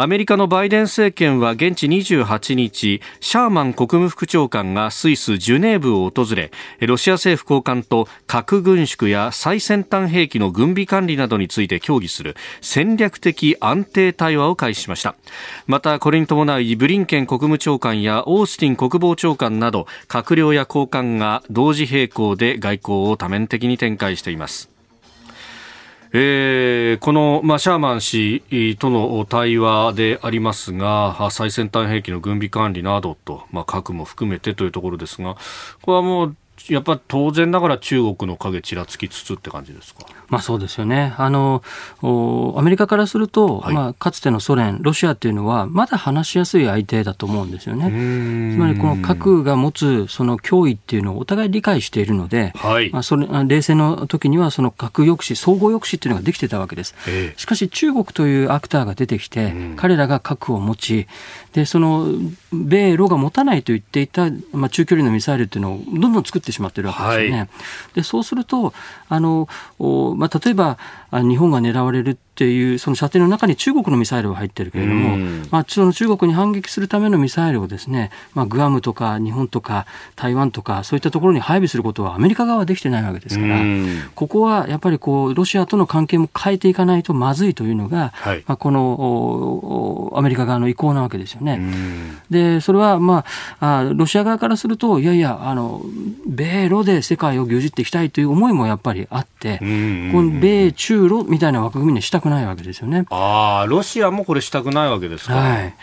アメリカのバイデン政権は現地28日シャーマン国務副長官がスイス・ジュネーブを訪れロシア政府高官と核軍縮や最先端兵器の軍備管理などについて協議する戦略的安定対話を開始しました。またこれに伴いブリンケン国務長官やオースティン国防長官など閣僚や高官が同時並行で外交を多面的に展開しています。えー、この、まあ、シャーマン氏との対話でありますが、最先端兵器の軍備管理などと、まあ、核も含めてというところですが、これはもう、やっぱ当然ながら中国の影ちらつきつつって感じですか？まあそうですよね。あの、アメリカからすると、はい、まあかつてのソ連、ロシアっていうのはまだ話しやすい相手だと思うんですよね。つまりこの核が持つその脅威っていうのをお互い理解しているので、はい、まあそれ冷戦の時にはその核抑止、総合抑止っていうのができてたわけです。えー、しかし中国というアクターが出てきて、彼らが核を持ち、で、その米ロが持たないと言っていた、まあ、中距離のミサイルっていうのをどんどん作ってしまってるわけですよね。はい、でそうするとあの、まあ、例えば日本が狙われるっていうその射程の中に中国のミサイルが入ってるけれども、まあ、その中国に反撃するためのミサイルをですね、まあ、グアムとか日本とか台湾とかそういったところに配備することはアメリカ側はできてないわけですから、ここはやっぱりこうロシアとの関係も変えていかないとまずいというのが、はい、まあ、このアメリカ側の意向なわけですよね。でそれは、まあ、あロシア側からするといやいやあの米ロで世界を牛耳っていきたいという思いもやっぱりあって、この米中ロみたいな枠組みにしたくないわけですよね。ああ、ロシアもこれしたくないわけですか？はい。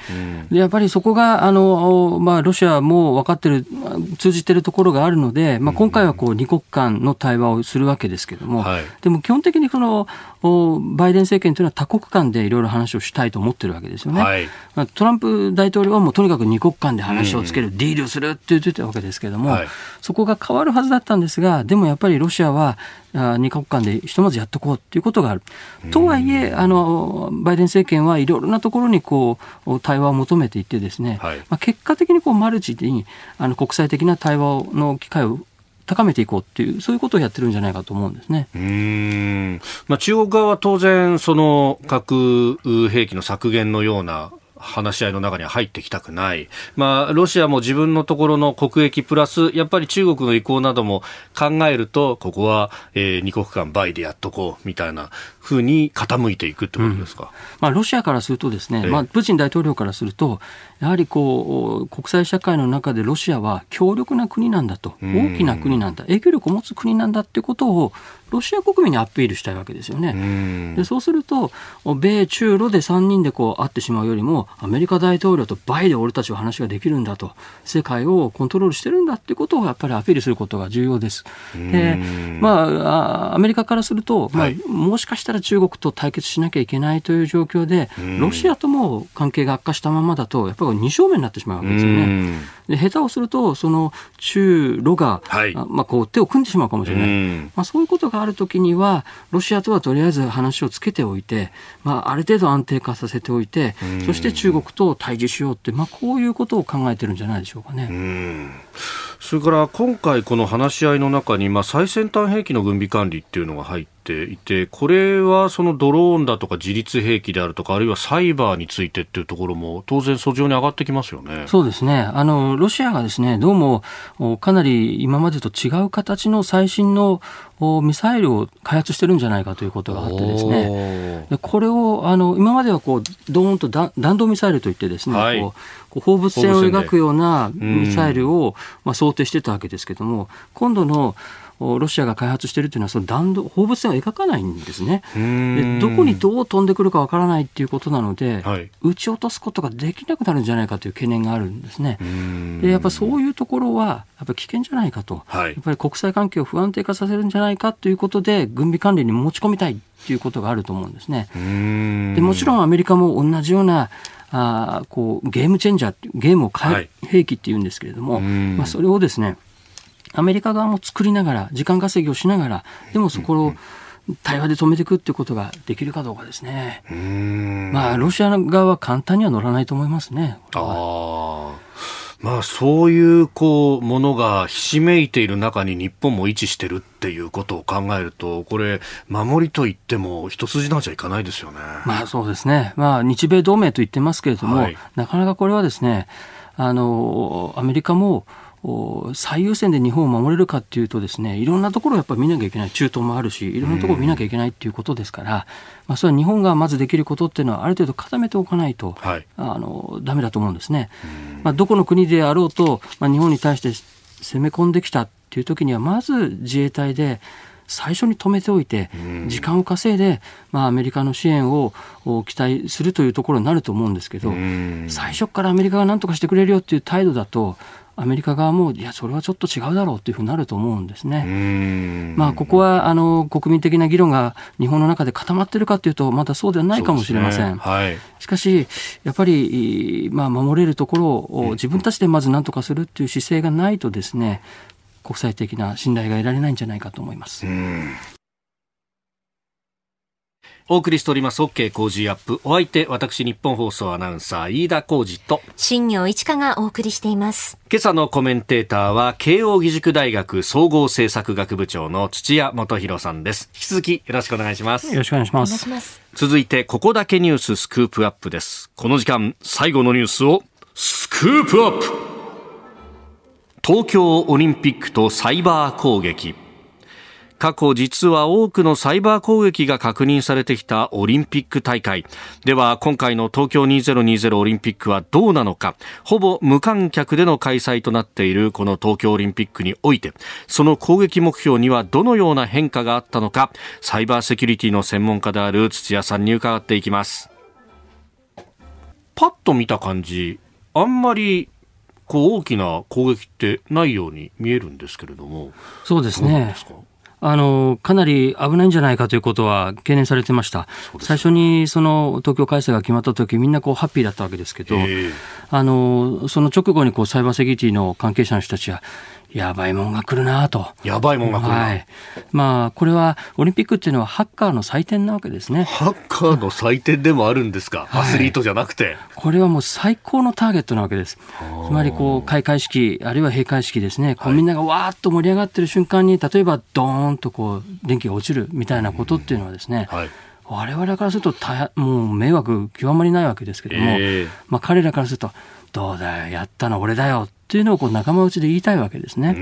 でやっぱりそこがあのまあロシアも分かってる通じてるところがあるので、まあ今回はこう二国間の対話をするわけですけれども、はい、でも基本的にそのバイデン政権というのは多国間でいろいろ話をしたいと思ってるわけですよね。はい、トランプ大統領はもうとにかく二国間で話をつける、ディールするって言ってたわけですけれども、はい、そこが変わるはずだったんですが、でもやっぱりロシアは二国間でひとまずやっとこうということがある。とはいえ、あのバイデン政権はいろいろなところにこう対話を求めていってですね、はい、まあ、結果的にこうマルチにあの国際的な対話の機会を高めていこうっていう、そういうことをやってるんじゃないかと思うんですね。うん。まあ、中国側は当然、その核兵器の削減のような話し合いの中には入ってきたくない。まあ、ロシアも自分のところの国益プラス、やっぱり中国の意向なども考えると、ここは、えー、二国間倍でやっとこう、みたいなふうに傾いていくってことですか？うん、まあ、ロシアからするとですね、まあ、プーチン大統領からすると、やはりこう、国際社会の中でロシアは強力な国なんだと、大きな国なんだ、影響力を持つ国なんだってことを、ロシア国民にアピールしたいわけですよね。でそうすると、米中ロで3人でこう会ってしまうよりも、アメリカ大統領と倍で俺たちは話ができるんだと、世界をコントロールしてるんだってことをやっぱりアピールすることが重要です。で、まあ、アメリカからすると、まあ、もしかしたら中国と対決しなきゃいけないという状況で、ロシアとも関係が悪化したままだと、やっぱり二正面になってしまうわけですよね。で下手をすると、その中ロが、はい、まあ、こう手を組んでしまうかもしれない、まあ、そういうことがあるときには、ロシアとはとりあえず話をつけておいて、まあ、ある程度安定化させておいて、そして中国と対峙しようって、まあ、こういうことを考えてるんじゃないでしょうかね。それから今回、この話し合いの中に、まあ、最先端兵器の軍備管理っていうのが入っていて、これはそのドローンだとか自律兵器であるとか、あるいはサイバーについてっていうところも、当然、訴状に上がってきますよね。そうですね。あの、ロシアがですねどうもかなり今までと違う形の最新のミサイルを開発してるんじゃないかということがあってですね、これをあの今まではこうドーンと弾道ミサイルといってですね、はい、こう放物線を描くようなミサイルを、まあ、想定してたわけですけども、今度のロシアが開発しているというのはその弾道放物線を描かないんですね。でどこにどう飛んでくるかわからないっていうことなので、はい、撃ち落とすことができなくなるんじゃないかという懸念があるんですね。でやっぱそういうところはやっぱ危険じゃないかと、はい、やっぱり国際関係を不安定化させるんじゃないかということで軍備管理に持ち込みたいっていうことがあると思うんですね。でもちろんアメリカも同じようなあこうゲームチェンジャーゲームを変え、はい、兵器っていうんですけれども、まあ、それをですねアメリカ側も作りながら、時間稼ぎをしながら、でもそこを対話で止めていくっていうことができるかどうかですね。まあ、ロシア側は簡単には乗らないと思いますね。あまあ、そういうこうものがひしめいている中に日本も位置してるっていうことを考えると、これ、守りといっても一筋縄じゃいかないですよね。まあそうですね。まあ日米同盟と言ってますけれども、はい、なかなかこれはですね、あの、アメリカも、最優先で日本を守れるかっていうとですねいろんなところをやっぱり見なきゃいけない。中東もあるしいろんなところを見なきゃいけないっていうことですから、まあ、それは日本がまずできることっていうのはある程度固めておかないと、はい、あのダメだと思うんですね。まあ、どこの国であろうと、まあ、日本に対して攻め込んできたっていう時にはまず自衛隊で最初に止めておいて、時間を稼いで、まあ、アメリカの支援を期待するというところになると思うんですけど、最初からアメリカが何とかしてくれるよっていう態度だと、アメリカ側も、いや、それはちょっと違うだろうというふうになると思うんですね。まあ、ここは、あの、国民的な議論が日本の中で固まっているかというと、まだそうではないかもしれません。ねはい、しかし、やっぱり、まあ、守れるところを自分たちでまず何とかするっていう姿勢がないとですね、国際的な信頼が得られないんじゃないかと思います。お送りしております OK 工事アップ。お相手、私日本放送アナウンサー飯田浩二と、新業一華がお送りしています。今朝のコメンテーターは慶應義塾大学総合政策学部長の土屋元博さんです。引き続きよろしくお願いします。よろしくお願いします。続いて、ここだけニューススクープアップです。この時間、最後のニュースを、スクープアップ東京オリンピックとサイバー攻撃。過去実は多くのサイバー攻撃が確認されてきたオリンピック大会。では今回の東京2020オリンピックはどうなのか。ほぼ無観客での開催となっているこの東京オリンピックにおいて、その攻撃目標にはどのような変化があったのか、サイバーセキュリティの専門家である土屋さんに伺っていきます。パッと見た感じ、あんまりこう大きな攻撃ってないように見えるんですけれども。そうですねですか？あのかなり危ないんじゃないかということは懸念されてました、最初にその東京開催が決まった時みんなこうハッピーだったわけですけど、ええ。あのその直後にこうサイバーセキュリティの関係者の人たちは、やばいもんが来るなと。やばいもんが来るな。はいまあ、これはオリンピックっていうのはハッカーの祭典なわけですね。ハッカーの祭典でもあるんですか、はいアスリートじゃなくて。これはもう最高のターゲットなわけです。つまりこう開会式あるいは閉会式ですね、こうみんながわーっと盛り上がってる瞬間に例えばドーンとこう電気が落ちるみたいなことっていうのはですね、はい。我々からすると大もう迷惑極まりないわけですけども、ええまあ彼らからするとどうだよやったの俺だよっていうのをこう仲間内で言いたいわけですね。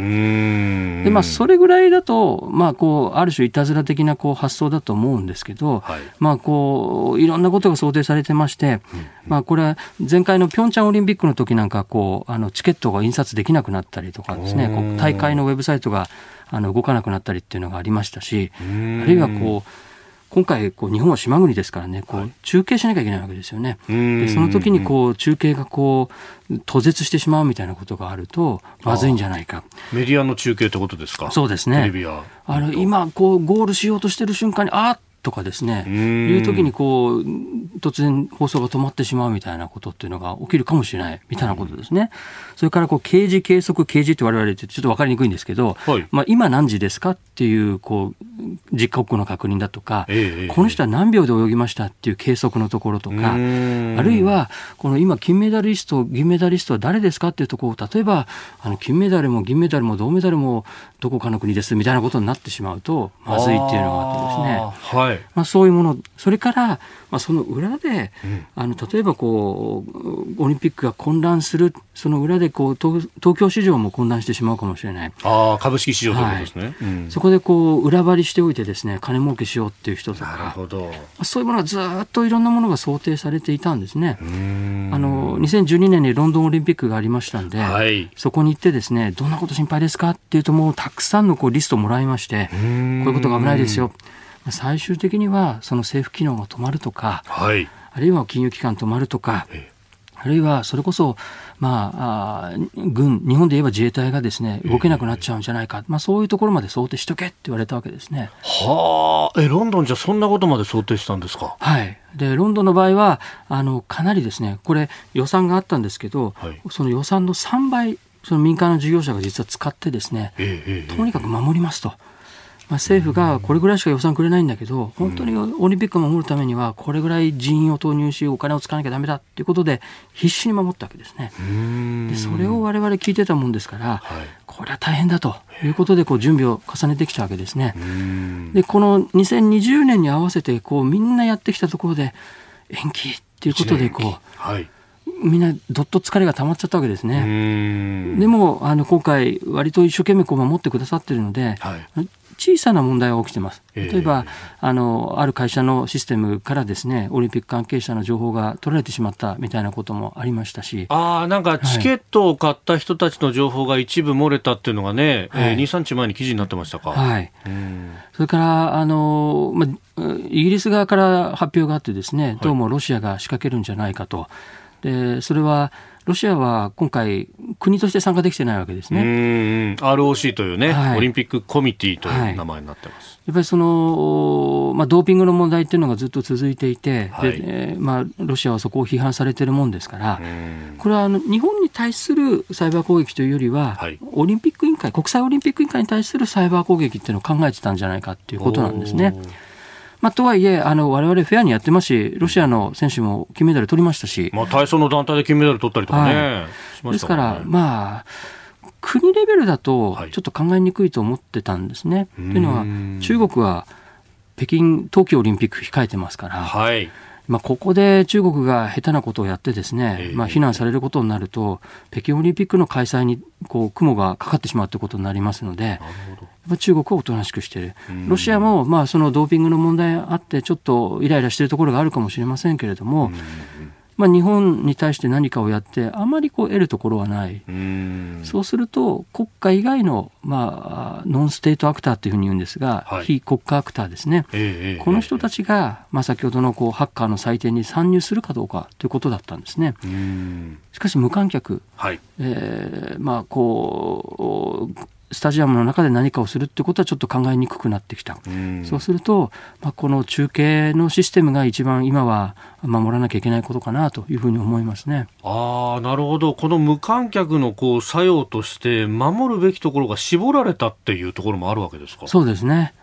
でまあ、それぐらいだと、まあ、こうある種いたずら的なこう発想だと思うんですけど、はい。まあ、こういろんなことが想定されてまして、まあ、これは前回のピョンチャンオリンピックの時なんかこうあのチケットが印刷できなくなったりとかですねこう大会のウェブサイトがあの動かなくなったりっていうのがありましたしあるいはこう今回こう日本は島国ですからねこう中継しなきゃいけないわけですよね。でその時にこう中継がこう途絶してしまうみたいなことがあるとまずいんじゃないか。メディアの中継ってことですか？そうですねテレビや。あの今こうゴールしようとしてる瞬間にあーっとかですねん。いう時にこう突然放送が止まってしまうみたいなことっていうのが起きるかもしれないみたいなことですね。それからこう掲示計測掲示って我々言ってちょっと分かりにくいんですけど、はい。まあ、今何時ですかっていうこう実刻の確認だとか、ええこの人は何秒で泳ぎましたっていう計測のところとか、うん。あるいはこの今金メダリスト銀メダリストは誰ですかっていうところ例えばあの金メダルも銀メダルも銅メダルもどこかの国ですみたいなことになってしまうとまずいっていうのがあってですね。あーはい。まあ、そういうものそれから、まあ、その裏で、あの例えばこうオリンピックが混乱するその裏でこう東東京市場も混乱してしまうかもしれない。ああ、株式市場ということですね。うんそこでこう裏張りしておいてですね金儲けしようっていう人となるかほど。まあそういうものがずっといろんなものが想定されていたんですね。あの2012年にロンドンオリンピックがありましたんで、はい。そこに行ってですねどんなこと心配ですかっていうともうたくさんのこうリストをもらいましてこういうことが危ないですよ。まあ最終的にはその政府機能が止まるとかはい。あるいは金融機関止まるとかええ。あるいはそれこそ、まあ、あー軍日本で言えば自衛隊がですね動けなくなっちゃうんじゃないか、まあ、そういうところまで想定しとけって言われたわけですね。はあ、え、ロンドンじゃそんなことまで想定したんですか？はい、でロンドンの場合はあのかなりですねこれ予算があったんですけど、はい。その予算の3倍その民間の事業者が実は使ってですねええええ。とにかく守りますと。まあ、政府がこれぐらいしか予算くれないんだけど本当にオリンピックを守るためにはこれぐらい人員を投入しお金を使わなきゃダメだっていうことで必死に守ったわけですね。でそれを我々聞いてたもんですから、はいこれは大変だということでこう準備を重ねてきたわけですね。でこの2020年に合わせてこうみんなやってきたところで延期っていうことでこはい。うみんなどっと疲れが溜まっちゃったわけですうね。でもあの今回割と一生懸命こう守ってくださってるので、はい。小さな問題が起きてます。ええ例えば、あのある会社のシステムからですねオリンピック関係者の情報が取られてしまったみたいなこともありましたし。ああ、なんかチケットを買った人たちの情報が一部漏れたっていうのがね、はいえー、2、3日前に記事になってましたか？はい、うんそれからあの、まあ、イギリス側から発表があってですね、どうもロシアが仕掛けるんじゃないかと。でそれはロシアは今回国として参加できてないわけですうね。ROC というね、はいオリンピックコミティという名前になってます。やっぱりその、まあ、ドーピングの問題っていうのがずっと続いていて、はいでえーまあ、ロシアはそこを批判されてるもんですから、うんこれはあの日本に対するサイバー攻撃というよりは、はいオリンピック委員会、国際オリンピック委員会に対するサイバー攻撃っていうのを考えてたんじゃないかっていうことなんですね。まあ、とはいえ、あの我々フェアにやってますし、ロシアの選手も金メダル取りましたし、まあ、体操の団体で金メダル取ったりとかね、はい。ね。ですから、まあ、国レベルだとはい。ちょっと考えにくいと思ってたんですね。とうん。いうのは、中国は北京冬季オリンピック控えてますから、はい。まあ、ここで中国が下手なことをやってですね、ええ。まあ、非難されることになると、北京オリンピックの開催にこう雲がかかってしまうということになりますので、やっぱ中国はおとなしくしている、ロシアもまあそのドーピングの問題あって、ちょっとイライラしているところがあるかもしれませんけれども、まあ、日本に対して何かをやって、あまりこう得るところはない。うんそうすると、国家以外の、まあ、ノンステートアクターというふうに言うんですが、はい非国家アクターですね。ええええこの人たちが、まあ、先ほどのこうハッカーの祭典に参入するかどうかということだったんですね。うんしかし無観客、はい。えーまあ、こうスタジアムの中で何かをするってことはちょっと考えにくくなってきた。うんそうすると、まあ、この中継のシステムが一番今は守らなきゃいけないことかなというふうに思いますね。ああ、なるほど。この無観客のこう作用として守るべきところが絞られたっていうところもあるわけですか？そうですね。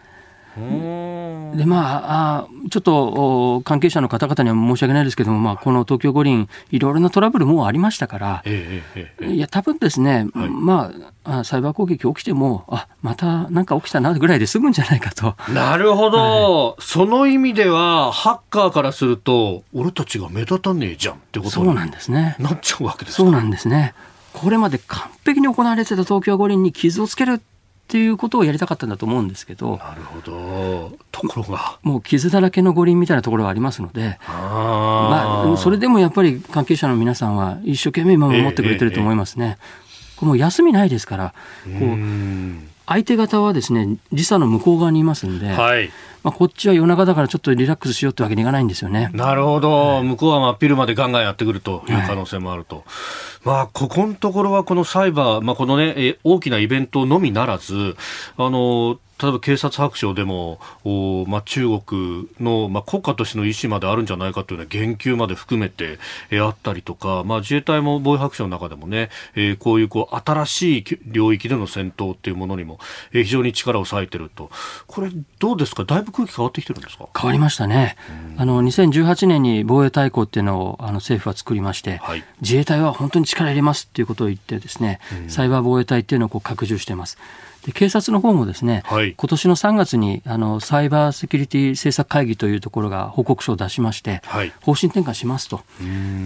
うんでまあ、あちょっとお関係者の方々には申し訳ないですけども、まあ、この東京五輪、いろいろなトラブルもうありましたから、えええいや、多分ですね、はいまああ、サイバー攻撃起きても、あまたなんか起きたなぐらいで済むんじゃないかと。なるほど、その意味では、ハッカーからすると、俺たちが目立たねえじゃんってことにそうなんですね。なっちゃうわけですか。そうなんですね。これまで完璧に行われてた東京五輪に傷をつけるっていうことをやりたかったんだと思うんですけど、なるほど。ところが。もう傷だらけの五輪みたいなところがありますので、あまあ、それでもやっぱり関係者の皆さんは一生懸命今守ってくれてると思いますね。これもう休みないですから、こううん相手方はですね、時差の向こう側にいますんで、はい。まあ、こっちは夜中だからちょっとリラックスしようってわけにいかないんですよね。なるほど、向こうは真っ昼までガンガンやってくるという可能性もあると、まあ、ここのところはこのサイバー、まあ、このね、え大きなイベントのみならず、あの例えば警察白書でも、おまあ、中国の、まあ、国家としての意思まであるんじゃないかというような言及まで含めて、えーあったりとか、まあ、自衛隊も防衛白書の中でもね、えーこういうこう新しい領域での戦闘っていうものにも、えー非常に力を割いてると、これ、どうですか、だいぶ空気変わってきてるんですか？変わりましたね。あの、2018年に防衛大綱っていうのをあの政府は作りまして、はい自衛隊は本当に力入れますっていうことを言ってですね、サイバー防衛隊っていうのをこう拡充してます。で警察の方もですね、はい今年の3月にあのサイバーセキュリティ政策会議というところが報告書を出しまして、はい方針転換しますと。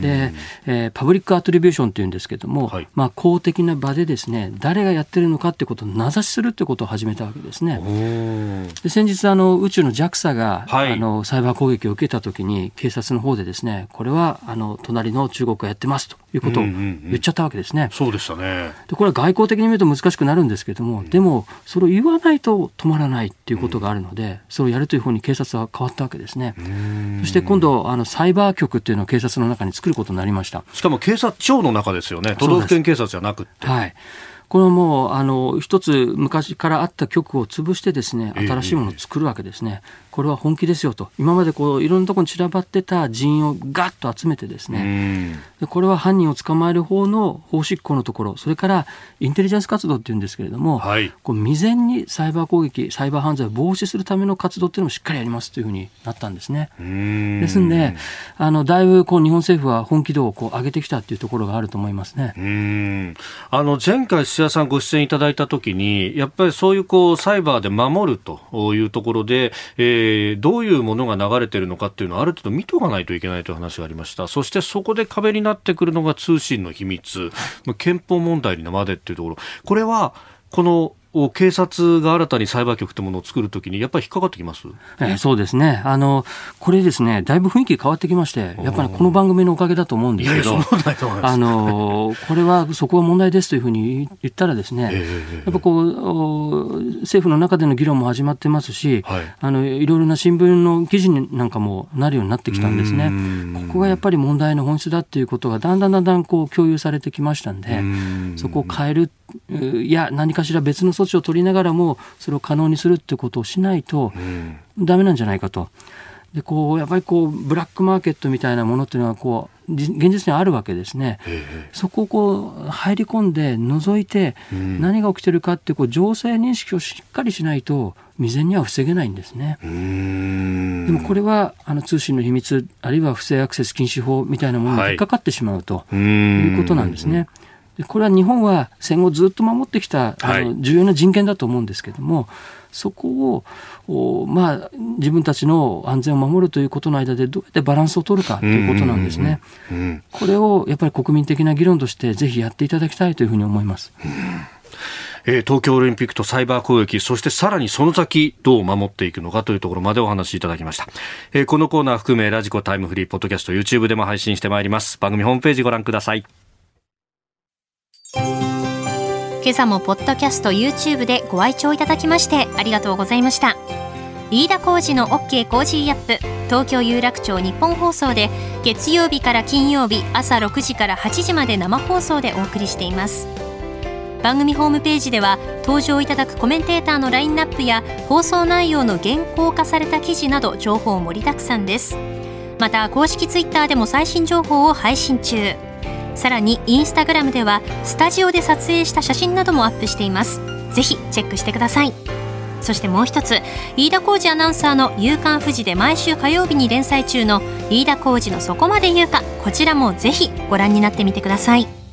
で、えーパブリックアトリビューションというんですけども、はいまあ、公的な場でですね、誰がやってるのかってことを名指しするってことを始めたわけですね。で先日あの宇宙の JAXA が、はいあのサイバー攻撃を受けたときに警察の方でですねこれはあの隣の中国がやってますということをうんうんうん言っちゃったわけですね。そうでしたね。でこれは外交的に見ると難しくなるんですけれども、でもそれを言わないと止まらないっていうことがあるので、それをやるというふうに警察は変わったわけですね。そして今度あのサイバー局っていうのを警察の中に作ることになりました。しかも警察庁の中ですよね。都道府県警察じゃなくって。はい。これはもう、あの、一つ昔からあった局を潰してですね、ええ新しいものを作るわけですね。これは本気ですよと。今までこう、いろんなところに散らばってた人員をガッと集めてですうね、ん。でこれは犯人を捕まえる方の法執行のところ、それからインテリジェンス活動っていうんですけれども、はいこう未然にサイバー攻撃、サイバー犯罪を防止するための活動っていうのもしっかりやりますというふうになったんですね。うんですんで、あの、だいぶこう日本政府は本気度をこう上げてきたっていうところがあると思いますね。うんあの前回、土田さんご出演いただいたときに、やっぱりそういうこうサイバーで守るというところで、えーどういうものが流れているのかっていうのをある程度見とかないといけないという話がありました。そしてそこで壁になってくるのが通信の秘密、憲法問題にまでっていうところ、これはこのお警察が新たにサイバー局ってものを作るときに、やっぱり引っかかってきます？えーそうですね。あの、これですね、だいぶ雰囲気変わってきまして、やっぱりこの番組のおかげだと思うんですけど、あの、これは、そこは問題ですというふうに言ったらですね、ええやっぱこう、お政府の中での議論も始まってますし、はい。あの、いろいろな新聞の記事になんかもなるようになってきたんですね。うん。ここがやっぱり問題の本質だっていうことがだんだんだんだんこう共有されてきましたんでうん、そこを変える、ういや、何かしら別の措置を取りながらも、それを可能にするってことをしないと、うんダメなんじゃないかと。でこうやっぱりこうブラックマーケットみたいなものっていうのはこう現実にあるわけですね。そこをこう入り込んで覗いて何が起きてるかってこう情勢認識をしっかりしないと未然には防げないんですね。でもこれはあの通信の秘密あるいは不正アクセス禁止法みたいなものに引っかかってしまうということなんですね。でこれは日本は戦後ずっと守ってきたあの重要な人権だと思うんですけども、そこを、まあ、自分たちの安全を守るということの間でどうやってバランスを取るかということなんですね。これをやっぱり国民的な議論としてぜひやっていただきたいというふうに思います。えー、東京オリンピックとサイバー攻撃、そしてさらにその先どう守っていくのかというところまでお話しいただきました。えー、このコーナー含め radiko タイムフリーポッドキャスト YouTube でも配信してまいります。番組ホームページご覧ください。今朝もポッドキャスト YouTube でご愛聴いただきましてありがとうございました。飯田浩二の OK コージーアップ東京有楽町ニッポン放送で月曜日から金曜日朝6時から8時まで生放送でお送りしています。番組ホームページでは登場いただくコメンテーターのラインナップや放送内容の原稿化された記事など情報盛りだくさんです。また公式ツイッターでも最新情報を配信中。さらにインスタグラムではスタジオで撮影した写真などもアップしています。ぜひチェックしてください。そしてもう一つ飯田浩二アナウンサーの「夕刊富士」で毎週火曜日に連載中の飯田浩二のそこまで言うかこちらもぜひご覧になってみてください。